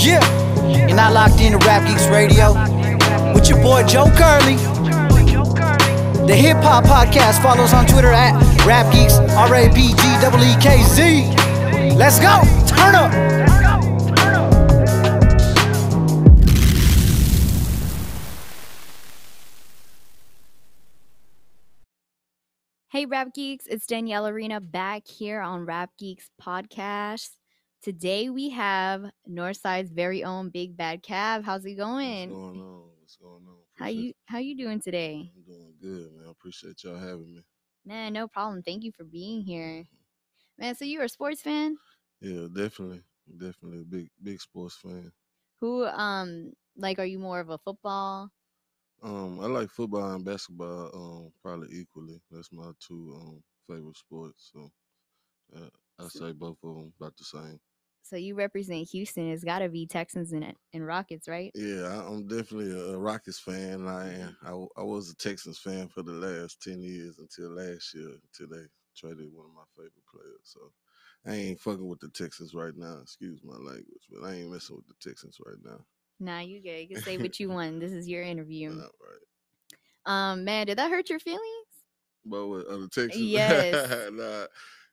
Yeah, you're not locked into Rap Geekz Radio with your boy Joe Curley. The Hip Hop Podcast follows on Twitter at Rap Geekz, R A P G E E K Z. Let's go, turn up. Hey, Rap Geekz, it's Danielle Arena back here on Rap Geekz Podcast. Today we have Northside's very own Big Bad Cab. How's it going? What's going? on? What's going on? How you how you doing today? I'm doing good, man. I appreciate y'all having me. Man, no problem. Thank you for being here. Man, so you're a sports fan? Yeah, definitely, definitely a big, big sports fan. Who um like are you more of a football? Um, I like football and basketball, um, probably equally. That's my two um favorite sports. So, uh, I say both of them about the same. So you represent Houston. It's got to be Texans and and Rockets, right? Yeah, I'm definitely a, Rockets fan. I am. I, I was a Texans fan for the last ten years until last year, until they traded one of my favorite players. So. I ain't fucking with the Texans right now. Excuse my language, but I ain't messing with the Texans right now. Nah, you good. You can say what you want. This is your interview. Not right. Um, man, did that hurt your feelings? But with other Texans, Yes. nah,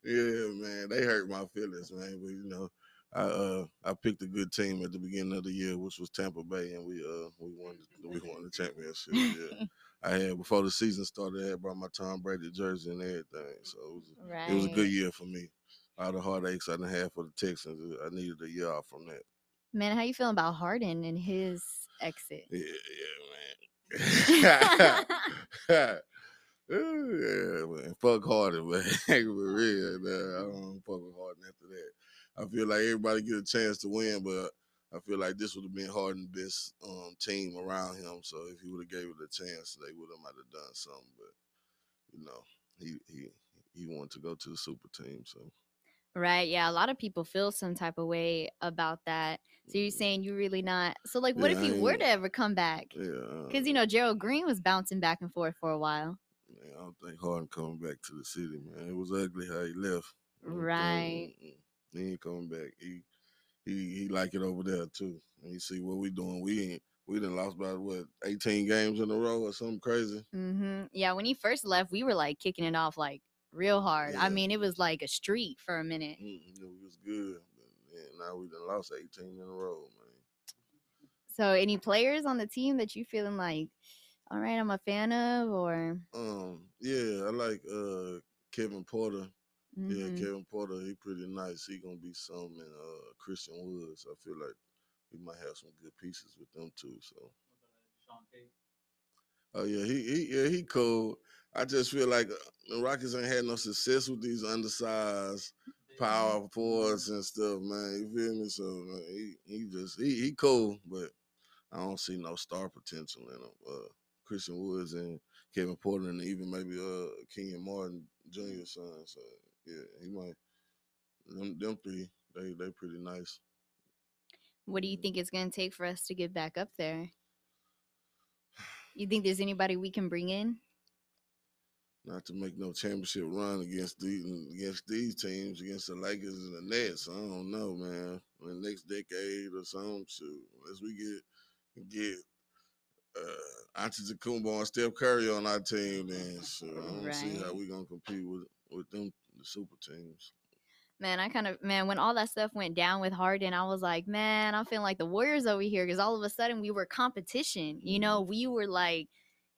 yeah, man, they hurt my feelings, man. But you know, I uh I picked a good team at the beginning of the year, which was Tampa Bay, and we uh we won the- we won the championship. Yeah, I had before the season started, I had brought my Tom Brady jersey and everything, so it was right. it was a good year for me. All the heartaches I didn't have for the Texans, uh, I needed a year off from that. Man, how you feeling about Harden and his exit? Yeah, yeah, man. yeah, man. Fuck Harden, man. For real, man. I don't fuck with Harden after that. I feel like everybody get a chance to win, but I feel like this would have been Harden's best um, team around him. So if he would have gave it a chance, they would have might have done something. But you know, he he he wanted to go to the super team. So Right. Yeah. A lot of people feel some type of way about that. So you're saying you're really not. So like, what Yeah, if he were to ever come back? yeah, Because you know Gerald Green was bouncing back and forth for a while. man, I don't think Harden coming back to the city, man. It was ugly how he left. Think- Right. mm-mm. He ain't coming back. He he he like it over there too. And you see what we doing. We ain't we done lost about what eighteen games in a row or something crazy. Mm-hmm. Yeah. When he first left, we were like kicking it off like real hard. I mean, it was like a street for a minute. Mm, It was good. But man, now we done lost eighteen in a row, man. So any players on the team that you feeling like, all right, I'm a fan of, or Um, yeah, I like uh Kevin Porter. Yeah, Mhm. Kevin Porter, he pretty nice. He gonna be some in uh Christian Woods. I feel like we might have some good pieces with them too. So Oh yeah, he, he yeah he cool. I just feel like uh, the Rockets ain't had no success with these undersized power forwards and stuff, man. You feel me? So man, he he just he he cool, but I don't see no star potential in him. Uh, Christian Woods and Kevin Porter and even maybe uh Kenyon Martin Jr. son. So yeah, he might them them three they they pretty nice. what do you think it's gonna take for us to get back up there? You think there's anybody we can bring in? not to make no championship run against these against these teams, against the Lakers and the Nets. I don't know, man. In the next decade or something, shoot, unless we get get uh Antetokounmpo and Steph Curry on our team, then sure, I don't see how Right. we gonna compete with with them the super teams. Man, I kind of man when all that stuff went down with Harden, I was like, man, I'm feeling like the Warriors over here because all of a sudden we were competition. You know, we were like,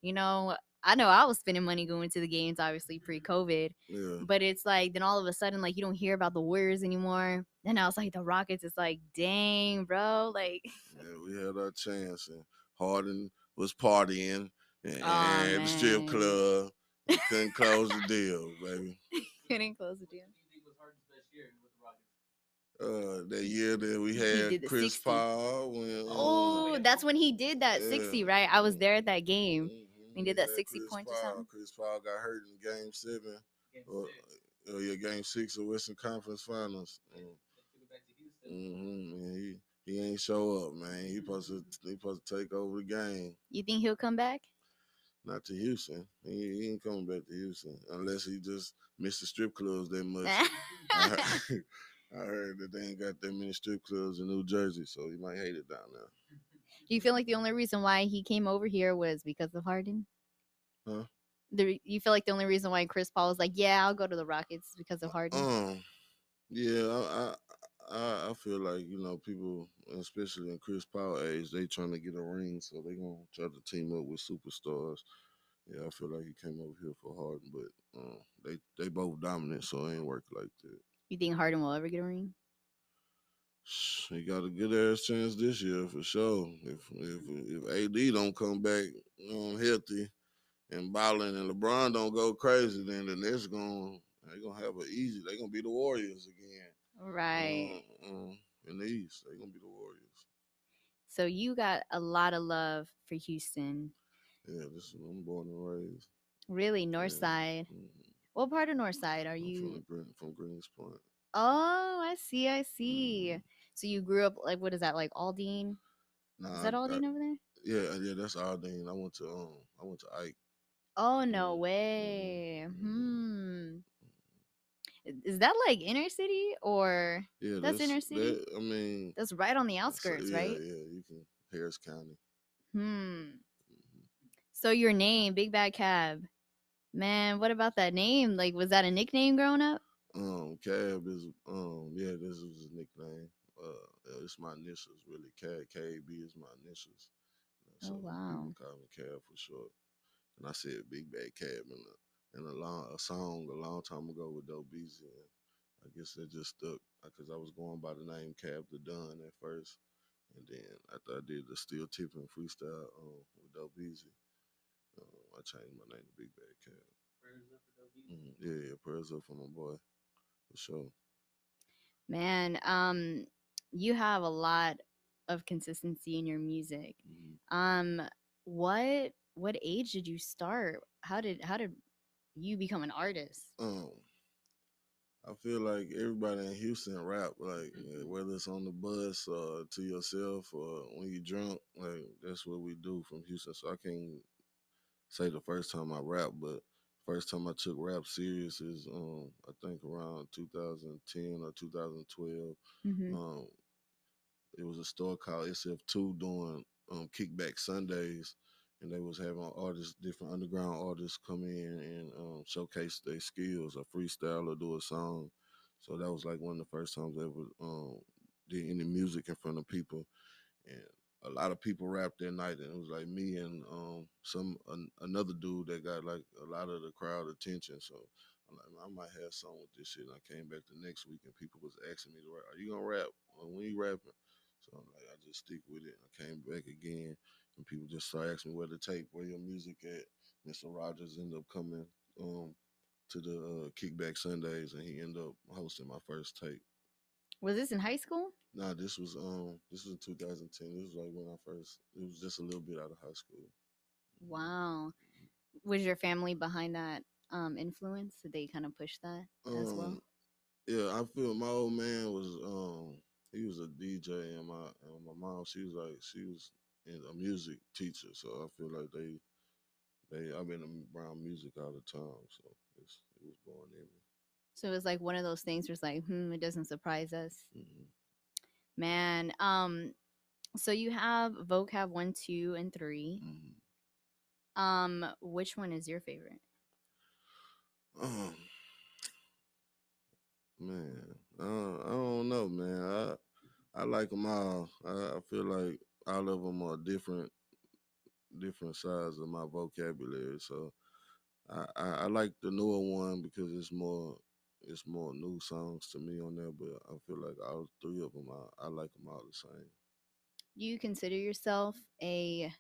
you know, I know I was spending money going to the games, obviously pre-COVID, Yeah. but it's like then all of a sudden like you don't hear about the Warriors anymore. Then I was like the Rockets. It's like, dang, bro, like Yeah, we had our chance and Harden was partying and Aw, at the strip club. We couldn't close the deal, baby. couldn't close the deal. uh that year that we had Chris 60. Paul when um, Oh, that's when he did that Yeah. 60, right? I was there at that game. mhm, he did that 60 Chris points or something. Chris Paul got hurt in game seven. Or, uh, yeah, game six of Western Conference Finals. Mm-hmm, he he ain't show up, man. He supposed to he supposed to take over the game. You think he'll come back? Not to Houston. He, he ain't coming back to Houston unless he just missed the strip clubs that much. I heard, I heard that they ain't got that many strip clubs in New Jersey, so he might hate it down there. Do you feel like the only reason why he came over here was because of Harden? Huh? The, you feel like the only reason why Chris Paul was like, yeah, I'll go to the Rockets because of Harden. Um, yeah, I, I I feel like you know people, especially in Chris Paul age, they trying to get a ring, so they gonna try to team up with superstars. Yeah, I feel like he came over here for Harden, but um, they they both dominant, so it ain't work like that. you think Harden will ever get a ring? He got a good ass chance this year for sure. If if if AD don't come back um, healthy and balling and LeBron don't go crazy, then the Nets gonna they gonna have an easy. They gonna be the Warriors again. Right. Um, um, in the East, they're gonna be the Warriors. So you got a lot of love for Houston. Yeah, this is I'm born and raised. Really, North Yeah. Side. Mhm. What part of North Side are I'm you? from, from Greens Point. Oh, I see. I see. Mhm. So you grew up like what is that like Aldine? Nah, Is that I- Aldine over there? yeah, yeah, that's Aldine. I went to um, I went to Ike. Oh no Mhm. way. Mhm. Is that like inner city or Yeah, That's inner city? that- I mean, that's right on the so- outskirts, yeah, right? Yeah, you can Harris County. Hmm. Mhm. So your name, Big Bad Cab. Man, what about that name? Like, was that a nickname growing up? Um, Cab is um, yeah, this was a nickname. Uh, it's my initials really. Cab, KB is my initials. Know, Oh, so wow. Call me Cab for short. And I said Big Bad Cab in a in a long a song a long time ago with Doughbeezy. And I guess it just stuck because I was going by the name Cab the Dunn at first, and then after I did the Still Tippin freestyle um, with Doughbeezy, um, I changed my name to Big Bad Cab. Prayers up for Doughbeezy. Yeah, yeah, prayers up for my boy, for sure. Man, um, you have a lot of consistency in your music. Mhm. Um, what what age did you start? How did how did you become an artist? um I feel like everybody in Houston rap, like Mm-hmm. whether it's on the bus or to yourself or when you drunk, like that's what we do from Houston. So I can't say the first time I rap, but first time I took rap serious is um I think around 2010 or 2012. Mhm. Um, it was a store called SF2 doing um, Kickback Sundays, and they was having artists, different underground artists, come in and um, showcase their skills, or freestyle, or do a song. So that was like one of the first times I ever um, did any music in front of people, and a lot of people rapped that night, and it was like me and um, some an, another dude that got like a lot of the crowd attention. So I'm like, I might have something with this shit. And I came back the next week and people was asking me to rap. Are you gonna rap? When you rapping? So I'm like, I just stick with it. I came back again and people just started asking me where the tape, where your music at. Mr. Rogers ended up coming um to the uh, kickback Sundays and he ended up hosting my first tape. Was this in high school? Nah, this was um this was in 2010. This was like when I first it was just a little bit out of high school. Wow. Was your family behind that um influence? Did they kind of push that as well? Um, Yeah, I feel my old man was um he was a DJ and my and my mom she was like she was a music teacher, so I feel like they they I've been around music all the time, so it's, it was born in me. So it was like one of those things where it's like, hmm, it doesn't surprise us. Mhm. Man, um, so you have vocab one, two, and three. Mhm. Um, which one is your favorite? Um, man, uh, I don't know, man. I I like them all. I, I feel like all of them are different, different sides of my vocabulary. So I, I, I like the newer one because it's more it's more new songs to me on there. But I feel like all three of them, I, I like them all the same. Do you consider yourself a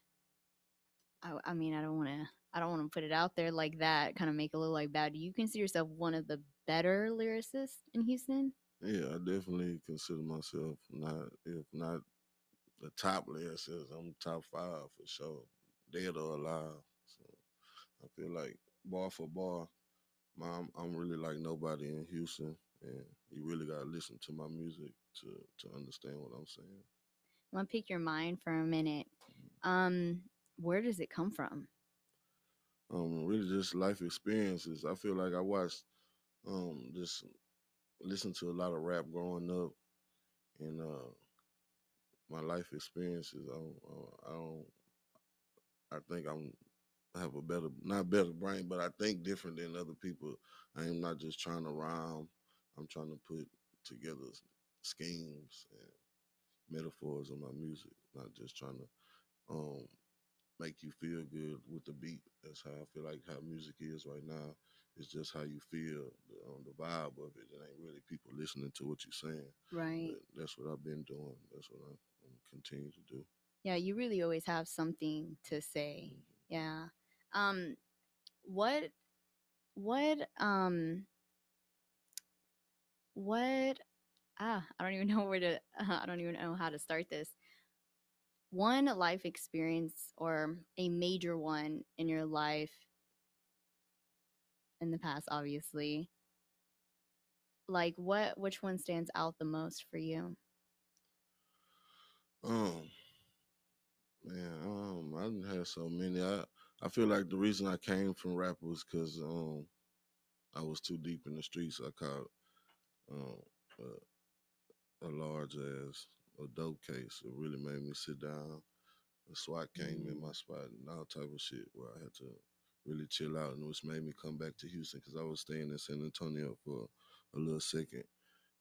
I, I mean, I don't want to I don't want to put it out there like that, kind of make it look like bad. Do you consider yourself one of the better lyricists in Houston? Yeah, I definitely consider myself not if not the top lyricist. I'm top five for sure, dead or alive. So I feel like bar for bar, mom, I'm really like nobody in Houston, and you really gotta listen to my music to to understand what I'm saying. I want to pick your mind for a minute. Um, where does it come from? Um, really just life experiences. I feel like I watched um this listened to a lot of rap growing up, and uh, my life experiences. I don't, uh, I don't. I think I'm I have a better, not better brain, but I think different than other people. I am not just trying to rhyme. I'm trying to put together schemes and metaphors in my music, not just trying to um, make you feel good with the beat. That's how I feel like how music is right now. It's just how you feel on um, the vibe of it. It ain't really people listening to what you're saying. Right. But that's what I've been doing. That's what I'm, I'm continue to do. Yeah, you really always have something to say. Mm-hmm. Yeah. Um, what, what, um, what? Ah, I don't even know where to. Uh, I don't even know how to start this. One life experience or a major one in your life in the past, obviously. Like what? Which one stands out the most for you? Um, man, um, I have so many. I I feel like the reason I came from rap was because um, I was too deep in the streets. I caught um, a, a large ass a dope case. It really made me sit down. The SWAT came mm. in my spot and all type of shit where I had to really chill out, and which made me come back to Houston because I was staying in San Antonio for a little second,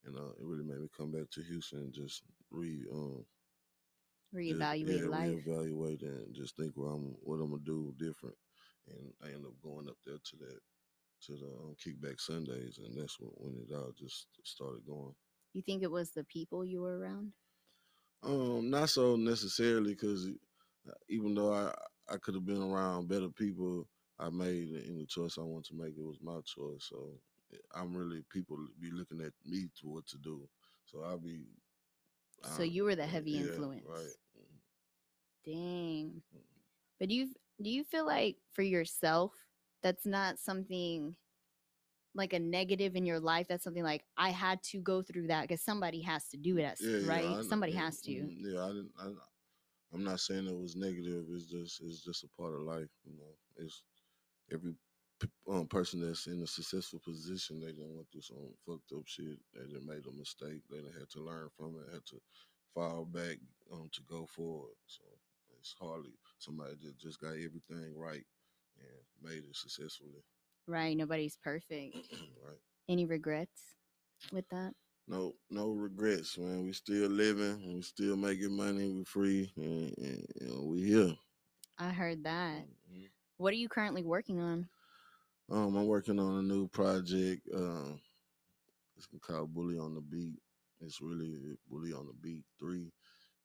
and uh, it really made me come back to Houston and just re um, reevaluate yeah, life. Reevaluate and just think what I'm what I'm gonna do different. And I ended up going up there to that to the um, kickback Sundays, and that's when it all just started going. You think it was the people you were around? Um, not so necessarily, because uh, even though I I could have been around better people, I made any choice I want to make. It was my choice, so eh, I'm really people be looking at me to what to do. So I'll be so you were the heavy yeah, influence. Right. Dang. Mm-hmm. But do you do you feel like for yourself that's not something like a negative in your life that's something like I had to go through that because somebody has to do it, yeah, right? Yeah, I, somebody yeah, has to. Mm-hmm, yeah, I didn't. I, I'm not saying it was negative. It's just it's just a part of life. You know, it's every um, person that's in a successful position, they done went through some fucked up shit. They done made a mistake. They done had to learn from it. Had to fall back um, to go forward. So it's hardly somebody that just got everything right and made it successfully. Right. Nobody's perfect. right. Any regrets with that? No, no regrets, man. We still living. We still making money. We free, and, and you know, we here. I heard that. Mm-hmm. What are you currently working on? Um, I'm working on a new project. Uh, it's called Bully on the Beat. It's really Bully on the Beat three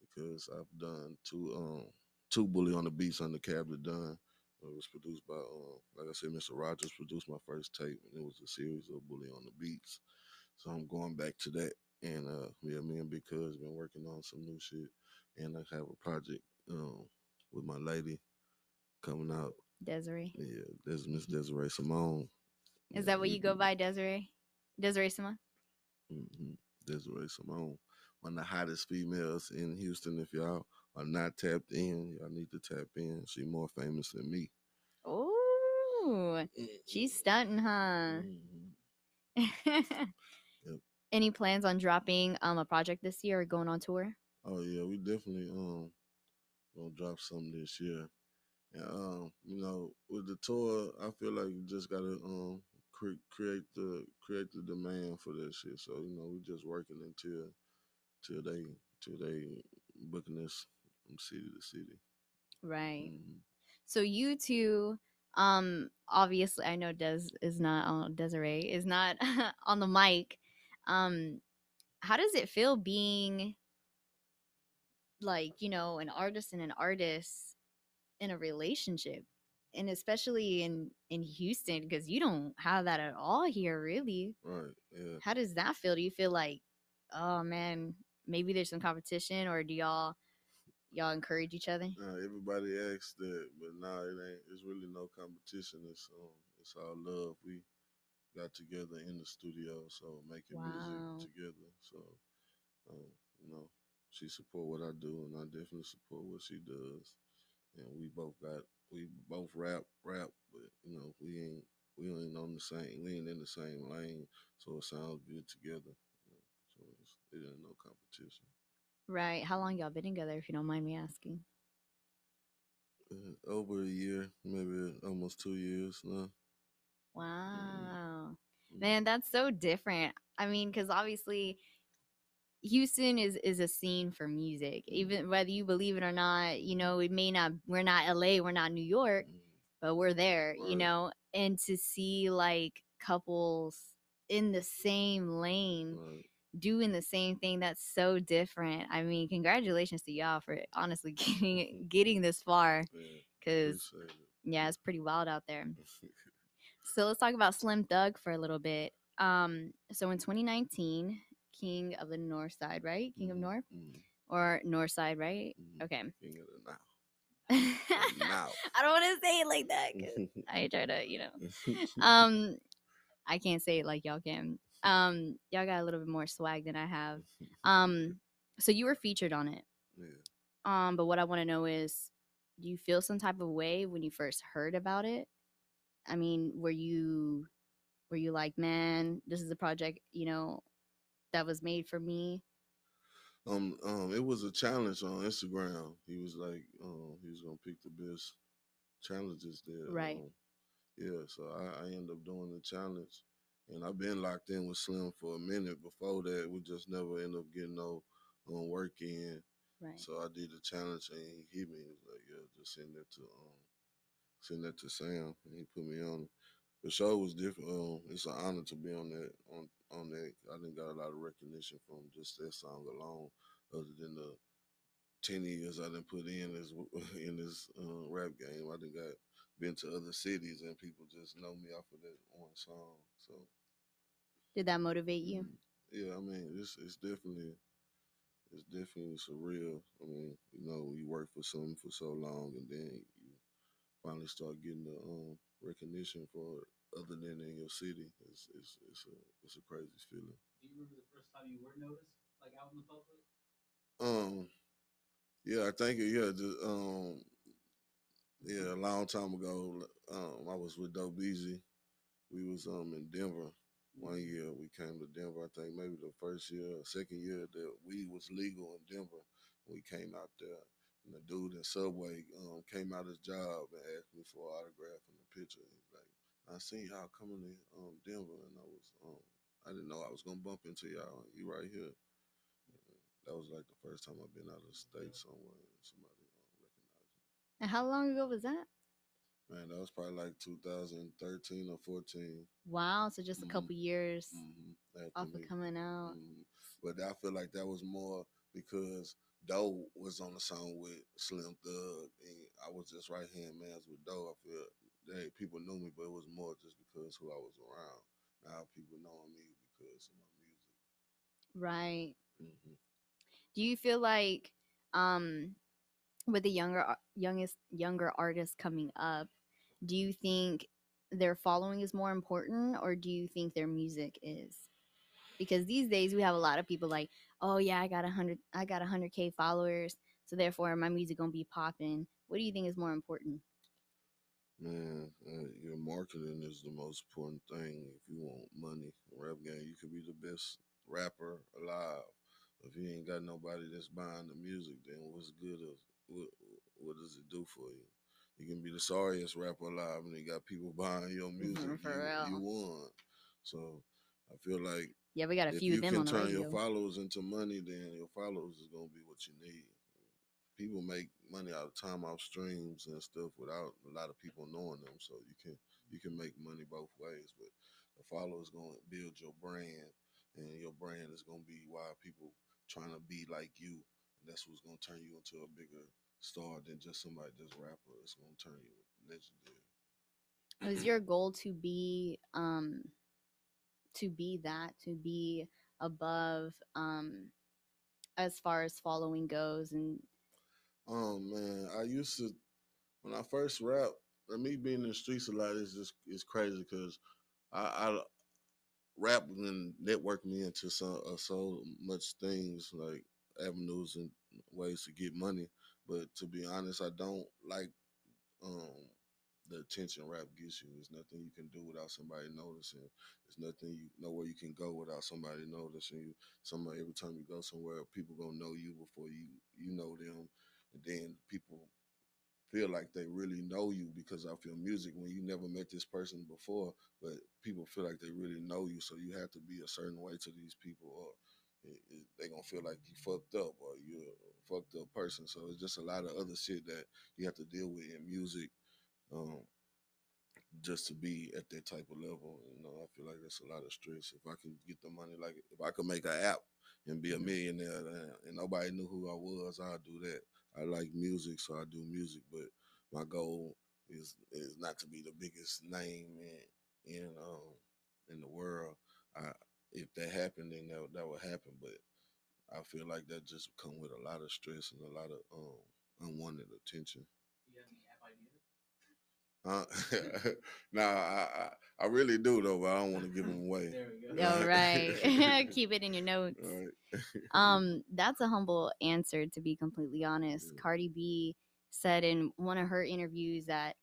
because I've done two um two Bully on the Beats on the cabinet done. It was produced by um like I said, Mr. Rogers produced my first tape and it was a series of Bully on the Beats. So I'm going back to that and uh yeah, me and Big Cuz been working on some new shit and I have a project um with my lady coming out Desiree. Yeah, there's Miss Desiree Simone. Is that what you go by, Desiree? Desiree Simone. Mm-hmm. Desiree Simone, one of the hottest females in Houston. If y'all are not tapped in, y'all need to tap in. She more famous than me. Oh, she's stunting, huh? Mm-hmm. yep. Any plans on dropping um a project this year or going on tour? Oh yeah, we definitely um gonna drop something this year. And um, you know, with the tour, I feel like you just gotta um cre- create the create the demand for that shit. So you know, we're just working until till they till they booking us from city to city. Right. Mm-hmm. So you two, um, obviously, I know Des is not on Desiree is not on the mic. Um, how does it feel being like you know an artist and an artist in a relationship and especially in in Houston because you don't have that at all here really right yeah how does that feel do you feel like oh man maybe there's some competition or do y'all y'all encourage each other nah, everybody asks that but nah it ain't it's really no competition it's um it's all love we got together in the studio so making wow. music together so um, you know she support what I do and I definitely support what she does and we both got we both rap rap, but you know we ain't we ain't on the same. We ain't in the same lane, so it sounds good together. You know? So it's, it ain't no competition. Right. How long y'all been together, if you don't mind me asking? Uh, over a year, maybe almost two years now. Wow. Mm. Man, that's so different. I mean, because obviously Houston is is a scene for music. Even whether you believe it or not, you know, it may not we're not LA, we're not New York, but we're there, you know, and to see like couples in the same lane Right. Doing the same thing that's so different. I mean, congratulations to y'all for honestly getting getting this far cuz yeah, it's pretty wild out there. So let's talk about Slim Thug for a little bit. Um, so in 2019, King of the North Side, right? King of Mhm, North mhm, or North Side, right? mhm. Okay. King of the now. I don't want to say it like that. I try to, you know. Um, I can't say it like y'all can. Um, y'all got a little bit more swag than I have. Um, so you were featured on it. yeah. Um, but what I want to know is, do you feel some type of way when you first heard about it? I mean, were you were you like, man, this is a project, you know, that was made for me? Um, um, it was a challenge on Instagram. He was like, um, he was gonna pick the best challenges there. Right. Um, yeah, so I, I ended up doing the challenge, and I've been locked in with Slim for a minute. Before that, we just never end up getting no um, work in. Right. So I did the challenge, and he hit me. He was like, "Yeah, just send that to um, send that to Sam," and he put me on. it. The show was different. Um, it's an honor to be on that. On on that, I didn't got a lot of recognition from just that song alone. Other than the ten years I didn't put in this in this uh, rap game, I didn't got been to other cities and people just know me off of that one song. So Did that motivate you? mm, yeah, I mean, it's it's definitely it's definitely surreal. I mean, you know, you work for something for so long, and then you finally start getting the um, recognition for it, other than in your city. It's it's it's a it's a crazy feeling. Do you remember the first time you were noticed, like out in the public? Um, yeah, I think it. Yeah, the, um, yeah, a long time ago. Um, I was with Doughbeezy. We was um in Denver one year. We came to Denver. I think maybe the first year, or second year that weed was legal in Denver. We came out there, and the dude in Subway um came out his job and asked me for an autograph and a picture. He's like, "I seen y'all coming to um Denver, and I was um I didn't know I was gonna bump into y'all. You right here." That was like the first time I've been out of the state somewhere and somebody. And how long ago was that? Man, that was probably like 2013 or 14. Wow. So just a Mhm. couple years Mm-hmm. After off me. of coming out. Mhm. But I feel like that was more because Dough was on the song with Slim Thug, and I was just right hand man's with Dough. I feel they people knew me, but it was more just because who I was around. Now people know me because of my music. Right. hmm Do you feel like um with the younger youngest younger artists coming up, do you think their following is more important or do you think their music is? Because these days we have a lot of people like, "Oh yeah, I got a 100 I got a 100k followers, so therefore my music to be popping." What do you think is more important? Man, uh, your marketing is the most important thing. If you want money, rap game, you could be the best rapper alive. If you ain't got nobody that's buying the music, then what's good of what? What does it do for you? You can be the sorriest rapper alive, and you got people buying your music. Mm-hmm, for you, you won. So I feel like Yeah, we got a if few you of them can on the turn your followers into money, then your followers is gonna be what you need. People make money out of time off streams and stuff without a lot of people knowing them. So you can you can make money both ways. But the followers gonna build your brand, and your brand is gonna be why people trying to be like you. And that's what's gonna turn you into a bigger star than just somebody that's rapper. It's gonna turn you legendary. Was your goal to be um to be that to be above um as far as following goes and Oh man, I used to when I first rap. Me being in the streets a lot is just is crazy because I, I rap and network me into so uh, so much things like avenues and ways to get money. But to be honest, I don't like um the attention rap gets you. There's nothing you can do without somebody noticing. There's nothing you nowhere you can go without somebody noticing you. Somebody every time you go somewhere, people gonna know you before you you know them, and then people feel like they really know you because of your music when you never met this person before, but people feel like they really know you. So you have to be a certain way to these people, or it, it, they gonna feel like you fucked up or you're a fucked up person. So it's just a lot of other shit that you have to deal with in music, um, just to be at that type of level. You know, I feel like that's a lot of stress. If I can get the money, like if I could make an app and be a millionaire, and, and nobody knew who I was, I'd do that. I like music, so I do music, but my goal is is not to be the biggest name in in um in the world. I if that happened, then that that would happen. But I feel like that just come with a lot of stress and a lot of um unwanted attention. Do you have any app ideas? Uh, nah, I, I I really do though, but I don't want to give them away. There we go. All right. Keep it in your notes. All right. Um, that's a humble answer to be completely honest. Yeah. Cardi B said in one of her interviews that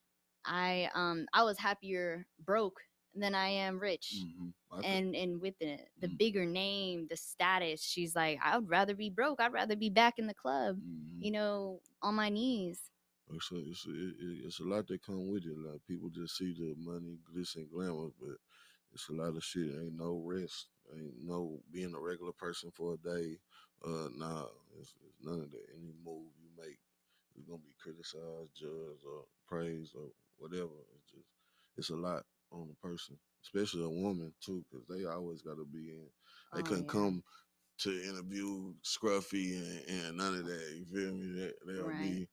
I um I was happier broke than I am rich. Mhm. And and with the the Mm. bigger name, the status, she's like, I would rather be broke. I'd rather be back in the club, mhm. you know, on my knees. It's a, it's, a, it, it- it's a lot that come with it. Like people just see the money, glitz and glamour, but it's a lot of shit. Ain't no rest. Ain't no being a regular person for a day. Uh, nah, it's, it's none of that. Any move you make, you're gonna be criticized, judged, or praised, or whatever. It's just, it's a lot on a person, especially a woman too, because they always got to be in. They Oh, couldn't yeah. come to interview scruffy and, and none of that. You feel me? They, they'll Right. be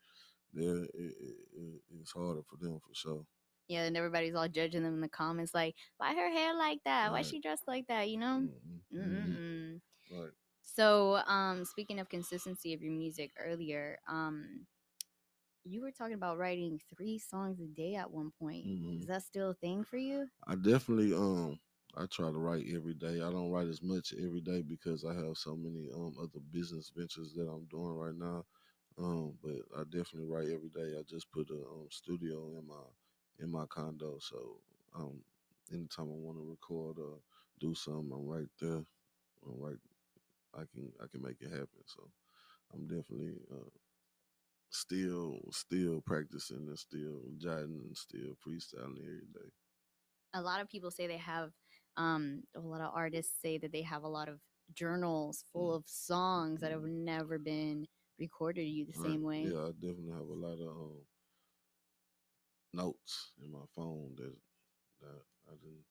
there. It, it, it, it's harder for them for sure. Yeah, and everybody's all judging them in the comments, like, why her hair like that? Why she dressed like that? You know? Mhm, mhm. Mm-mm-mm. Right. So, um, speaking of consistency of your music earlier, um, you were talking about writing three songs a day at one point. Mhm. Is that still a thing for you? I definitely um I try to write every day. I don't write as much every day because I have so many um other business ventures that I'm doing right now. Um, but I definitely write every day. I just put a um, studio in my in my condo, so um anytime I want to record or do something, I'm right there. I'm right. I can I can make it happen. So I'm definitely uh, still still practicing and still jotting and still freestyling every day. A lot of people say they have, um, a lot of artists say that they have a lot of journals full Mm. of songs that have never been recorded to you the Right. same way. Yeah, I definitely have a lot of um, notes in my phone that that I didn't.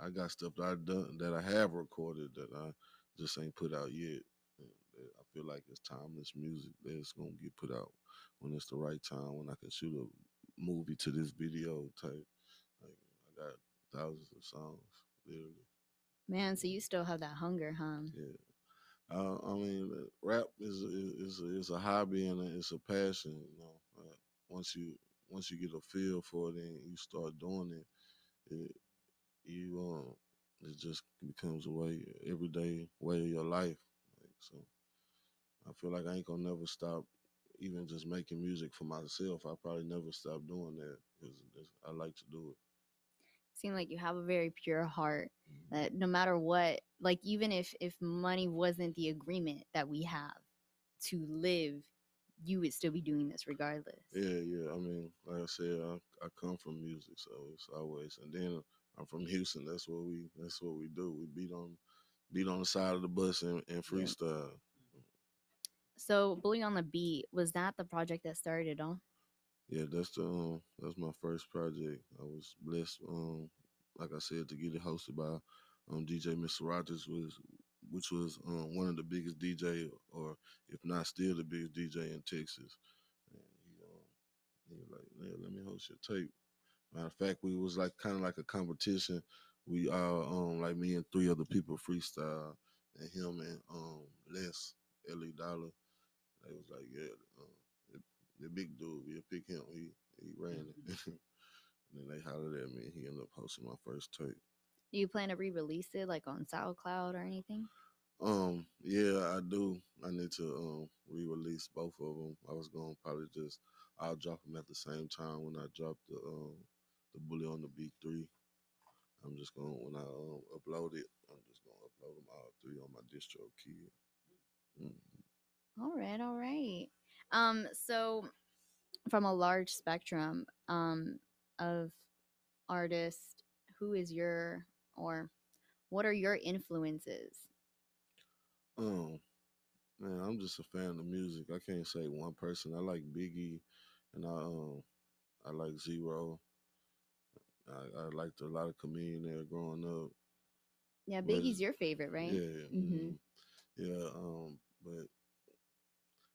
I got stuff that I done that I have recorded that I just ain't put out yet. I feel like it's timeless music that's gonna get put out when it's the right time when I can shoot a movie to this video type. Like I got thousands of songs, literally. Man, so you still have that hunger, huh? Yeah. Uh, I mean, rap is is is a, is a hobby and a, it's a passion. You know, uh, once you once you get a feel for it and you start doing it, it you um it just becomes a way everyday way of your life. Like, so I feel like I ain't gonna never stop. Even just making music for myself, I probably never stop doing that because I like to do it. seem like you have a very pure heart mm-hmm. that no matter what like even if if money wasn't the agreement that we have to live you would still be doing this regardless Yeah, yeah. I mean, like I said, I, I come from music, so it's always. And then I'm from Houston. That's what we. That's what we do. We beat on, beat on the side of the bus and, and freestyle. So bully on the beat was that the project that started on Yeah, that's the um, that's my first project. I was blessed, um, like I said, to get it hosted by um, DJ Mr. Rogers, was which was um, one of the biggest DJ, or if not still the biggest DJ in Texas. And he, um, he was like, yeah, let me host your tape. Matter of fact, we was like kind of like a competition. We all um like me and three other people freestyle, and him and um Les Ellie Dollar. They was like, yeah, um, the, the big dude, we'll pick him. He he ran it. and then they hollered at me. and He ended up hosting my first tape. do you plan to re-release it like on soundcloud or anything Um, yeah, I do. I need to um re-release both of them. I was gonna probably just I'll drop them at the same time when I drop the um the Bully on the Beat three. I'm just gonna when I um, upload it, I'm just gonna upload them all three on my distro kid. Mm. All right, all right. Um, so from a large spectrum um of artists, who is your or what are your influences? Um, man, I'm just a fan of music. I can't say one person. I like Biggie, and I um, I like Z-Ro. I, I liked a lot of comedian there growing up. Yeah, Biggie's your favorite, right? Yeah, Mhm. mhm. yeah. Um, but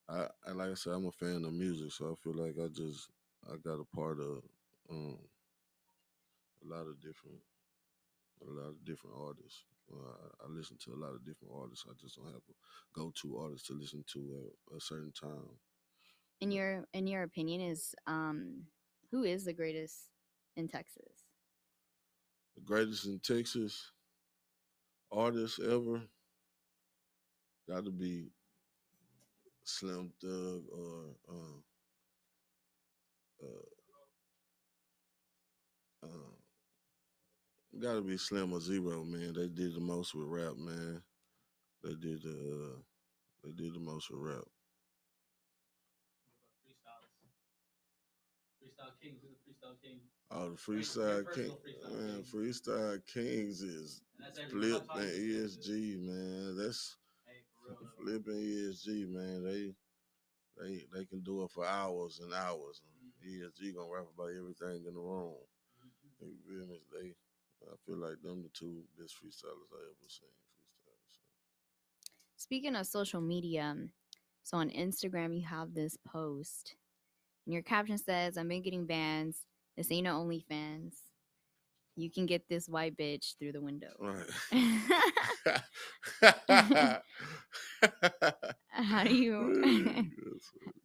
I, I like I said, I'm a fan of music, so I feel like I just I got a part of um a lot of different a lot of different artists. Uh, I, I listen to a lot of different artists. I just don't have a go-to artist to listen to at a certain time. In your in your opinion, is um who is the greatest in Texas? The greatest in Texas artist ever got to be Slim Thug or uh, uh, uh, got to be Slim or Z-Ro, man. They did the most with rap, man. They did the uh, they did the most with rap. Freestyle Kings, who's the Freestyle King? All the your freestyle king, freestyle man. king. Freestyle Kings is Flip and ESG, man. That's Hey, for real though. Flip and ESG, man. They they they can do it for hours and hours. And ESG gonna rap about everything in the room. Mhm. You feel me? They, I feel like them the two best freestylers I ever seen. Freestyle. So. Speaking of social media, um, so on Instagram you have this post, and your caption says, "I've been getting bans. This ain't no OnlyFans. You can get this white bitch through the window." Right. how do you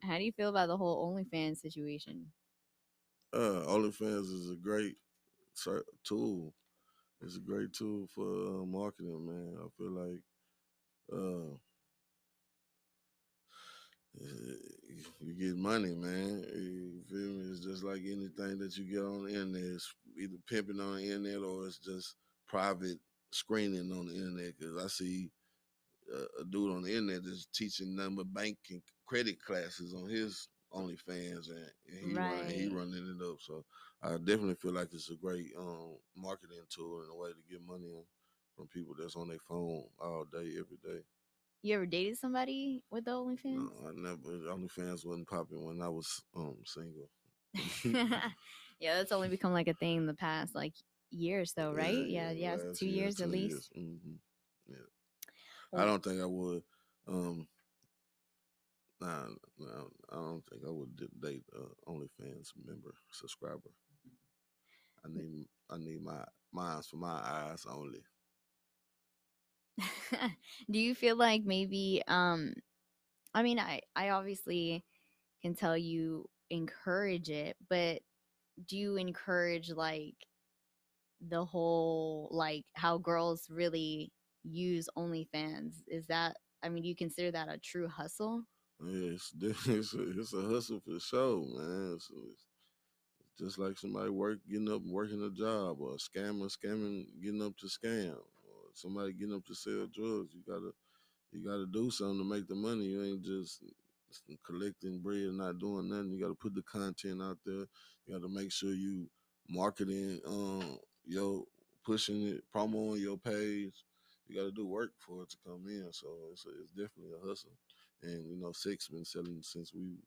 how do you feel about the whole OnlyFans situation? uh, OnlyFans is a great tool. It's a great tool for uh, marketing, man. I feel like uh, eh, you get money, man. You feel me? It's just like anything that you get on the internet. It's either pimping on the internet or it's just private screening on the internet. Because I see uh, a dude on the internet that's teaching nothing but banking credit classes on his OnlyFans, and, and he run, he running it up. So I definitely feel like it's a great um, marketing tool and a way to get money from people that's on their phone all day, every day. You ever dated somebody with the OnlyFans? No, I never OnlyFans wasn't popping when I was um single. yeah, that's only become like a thing in the past like years though, right? Yeah, yeah, last two year, years at two least. years, mhm, Yeah, I don't think I would. Um, nah, nah, I don't think I would date a OnlyFans member subscriber. I need I need my mine's for my eyes only. do you feel like maybe um i mean i i obviously can tell you encourage it but do you encourage like the whole like how girls really use OnlyFans? Is that I mean, do you consider that a true hustle? Yeah, it's it's a, it's a hustle for sure, man. It's, it's just like somebody work getting up working a job, or a scammer scamming getting up to scam, or somebody getting up to sell drugs. You gotta you gotta do something to make the money. You ain't just collecting bread and not doing nothing. You gotta put the content out there. You gotta make sure you marketing um your pushing it, promo on your page. You gotta do work for it to come in. So it's a, it's definitely a hustle and you know, Six been selling since we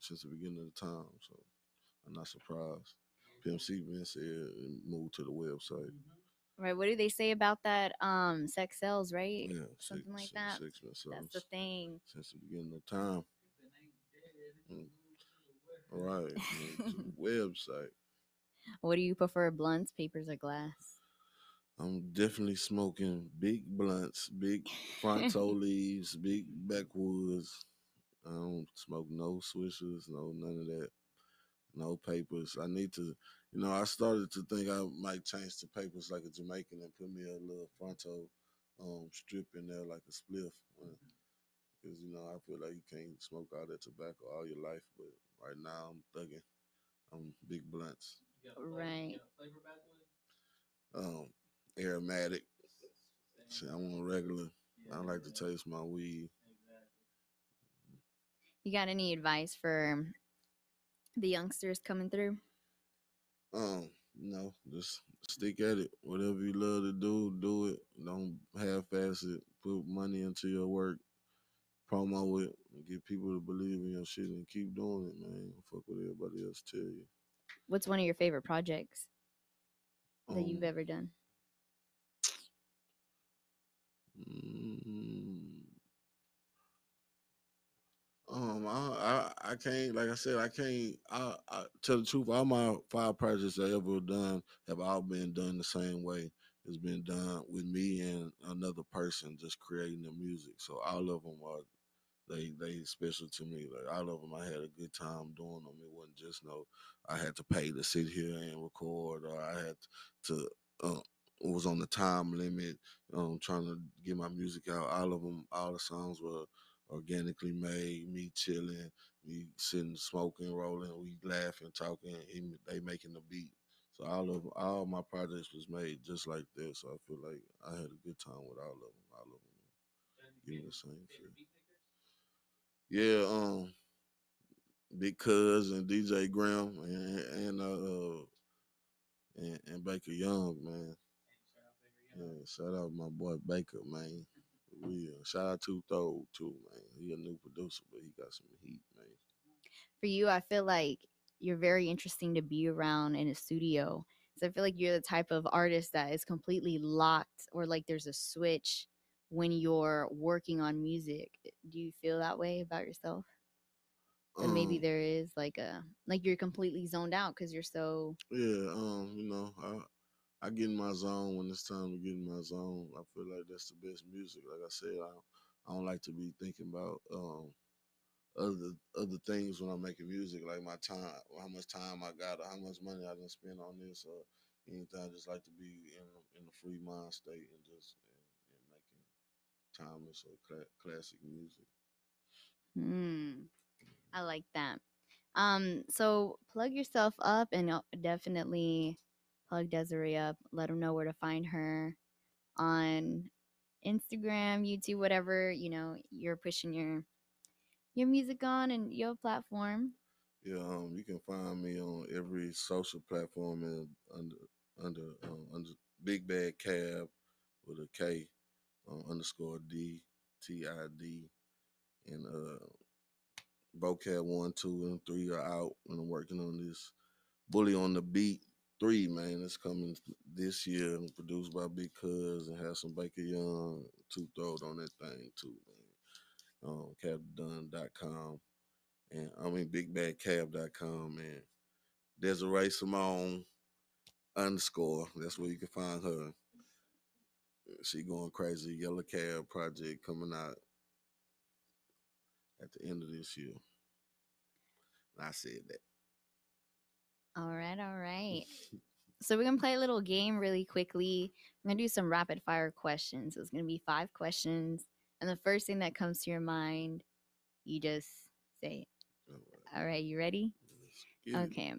since the beginning of the time. So I'm not surprised. PMC been said and moved to the website. Right. What do they say about that? Um, sex sells, right? Yeah, Something like that. Six That's the thing. since the beginning of time. Right, moved to the website. What do you prefer, blunts, papers, or glass? I'm definitely smoking big blunts, big fronto leaves, big backwoods. I don't smoke no swishers, no none of that, no papers. I need to, you know, I started to think I might change to papers like a Jamaican and put me a little fronto um, strip in there like a spliff. Because, you know, I feel like you can't smoke all that tobacco all your life, but right now I'm thugging. I'm big blunts. got a flavor- Right. got a flavor back? Um, aromatic. Same. Shit, I want regular. Yeah, I like to taste my weed. Exactly. You got any advice for the youngsters coming through? Um, no, just stick at it. Whatever you love to do, do it. Don't half-ass it. Put money into your work. Promo it. And get people to believe in your shit and keep doing it, man. Fuck what everybody else tell you. What's one of your favorite projects that you've Um, ever done? Mm, Um, I, I I can't like I said I can't I, I tell the truth. All my five projects I ever done have all been done the same way. It's been done with me and another person just creating the music. So all of them are they they special to me. Like all of them, I had a good time doing them. It wasn't just no I had to pay to sit here and record, or I had to uh, was on the time limit. Um, trying to get my music out. All of them, all the songs were organically made. Me chilling, me sitting, smoking, rolling, we laughing, talking. He, they making the beat. So all of all my projects was made just like this. So I feel like I had a good time with all of them. All of them. Give me the same shit. Yeah, um, Big Cuz and DJ Graham and and uh, uh and, and Baker Young, man. Shout Young. Yeah, shout out my boy Baker, man. We shout out to Throw too, man. He a new producer, but he got some heat, man. For you, I feel like you're very interesting to be around in a studio. So I feel like you're the type of artist that is completely locked or like there's a switch when you're working on music. Do you feel that way about yourself? That maybe Um, there is like a like you're completely zoned out because you're so Yeah, um, you know, I I get in my zone when it's time to get in my zone. I feel like that's the best music. Like I said, I I don't like to be thinking about um other other things when I'm making music, like my time, how much time I got, or how much money I done spend on this, or anything. I just like to be in in a free mind state and just and, and making timeless or cla- classic music. Hmm. I like that. Um, so plug yourself up and uh, definitely plug Desiree up. Let them know where to find her on Instagram, YouTube, whatever you know you're pushing your your music on and your platform. Yeah, um, you can find me on every social platform and under under um, under Big Bad Cab with a K um, underscore D T I D and uh vocab one, two, and three are out and I'm working on this Bully on the Beat three, man. It's coming this year and produced by Big Cuz and have some Baker Young, two throat on that thing too, man. Um capdone.com and I mean bigbadcab.com and Desiree Simone underscore. That's where you can find her. She going crazy. Yellow Cab project coming out at the end of this year. I said that. All right, all right. So we're gonna play a little game really quickly. We're gonna do some rapid fire questions. So it's gonna be five questions, and the first thing that comes to your mind, you just say it. All right, All right, you ready? let's it. Okay.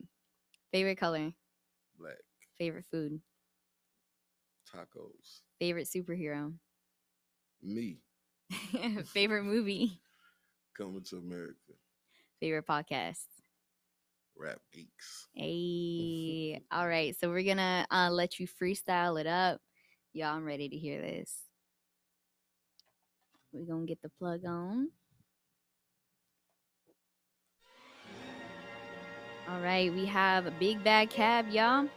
Favorite color, Black favorite food, tacos. favorite superhero, Me favorite movie, coming to America. favorite podcast. Rap Geekz. Hey, all right. So we're gonna uh, let you freestyle it up. Y'all, I'm ready to hear this. We're gonna get the plug on. All right, we have a big bad cab, y'all.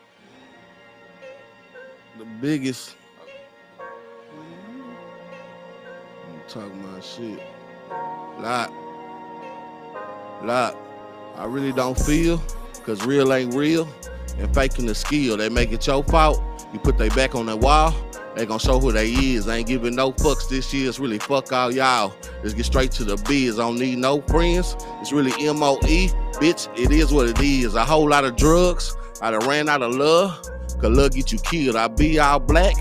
The biggest. I'm talking my shit. Lot. Lot. I really don't feel, cause real ain't real. And faking the skill, they make it your fault. You put they back on that wall, they gon' show who they is. Ain't giving no fucks this year, it's really fuck all y'all. Let's get straight to the biz, I don't need no friends. It's really M-O-E, bitch, it is what it is. A whole lot of drugs, I done ran out of love. Cause love get you killed. I be all black.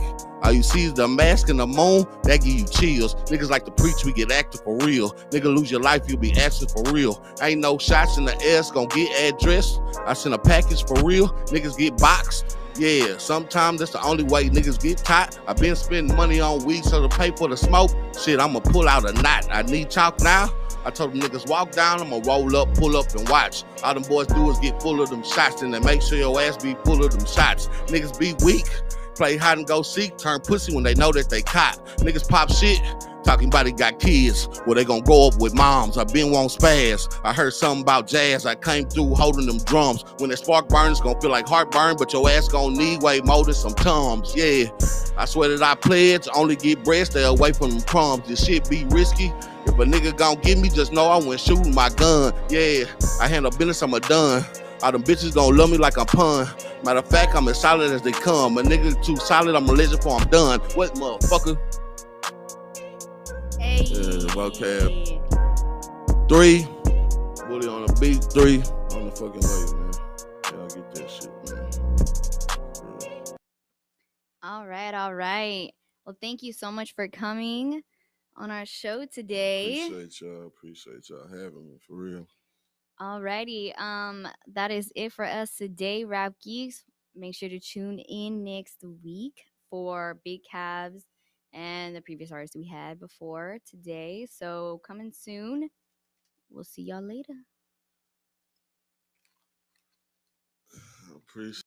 All you see is the mask and the moon, that give you chills. Niggas like to preach, we get active for real. Nigga lose your life, you'll be asking for real. Ain't no shots in the ass gonna get addressed. I send a package for real. Niggas get boxed. Yeah, sometimes that's the only way niggas get tight. i been spending money on weed so to pay for the smoke. Shit, I'ma pull out a knot. I need chalk now. I told them niggas walk down, I'ma roll up, pull up, and watch. All them boys do is get full of them shots, and then make sure your ass be full of them shots. Niggas be weak, play hide and go seek, turn pussy when they know that they caught. Niggas pop shit, Talking about he got kids, where they gonna grow up with moms. I been on spaz. I heard something about jazz. I came through holding them drums. When that spark burns, gonna feel like heartburn, but your ass gonna need way more than some tums. Yeah, I swear that I pledge only get bread, stay away from them crumbs. This shit be risky. If a nigga gon' get me, just know I went shooting my gun. Yeah, I handle business, I'm a done. All them bitches gon' love me like I'm pun. Matter of fact, I'm as solid as they come. A nigga too solid, I'm a legend before I'm done. What motherfucker? Hey. Yeah, vocab. Three. Bully on the beat. Three. On the fucking way, All right, all right. Well, thank you so much for coming on our show today. Appreciate y'all. Appreciate y'all having me for real. Alrighty, um, that is it for us today, Rap Geekz. Make sure to tune in next week for Big Calves and the previous artists we had before today. So coming soon. We'll see y'all later. Appreciate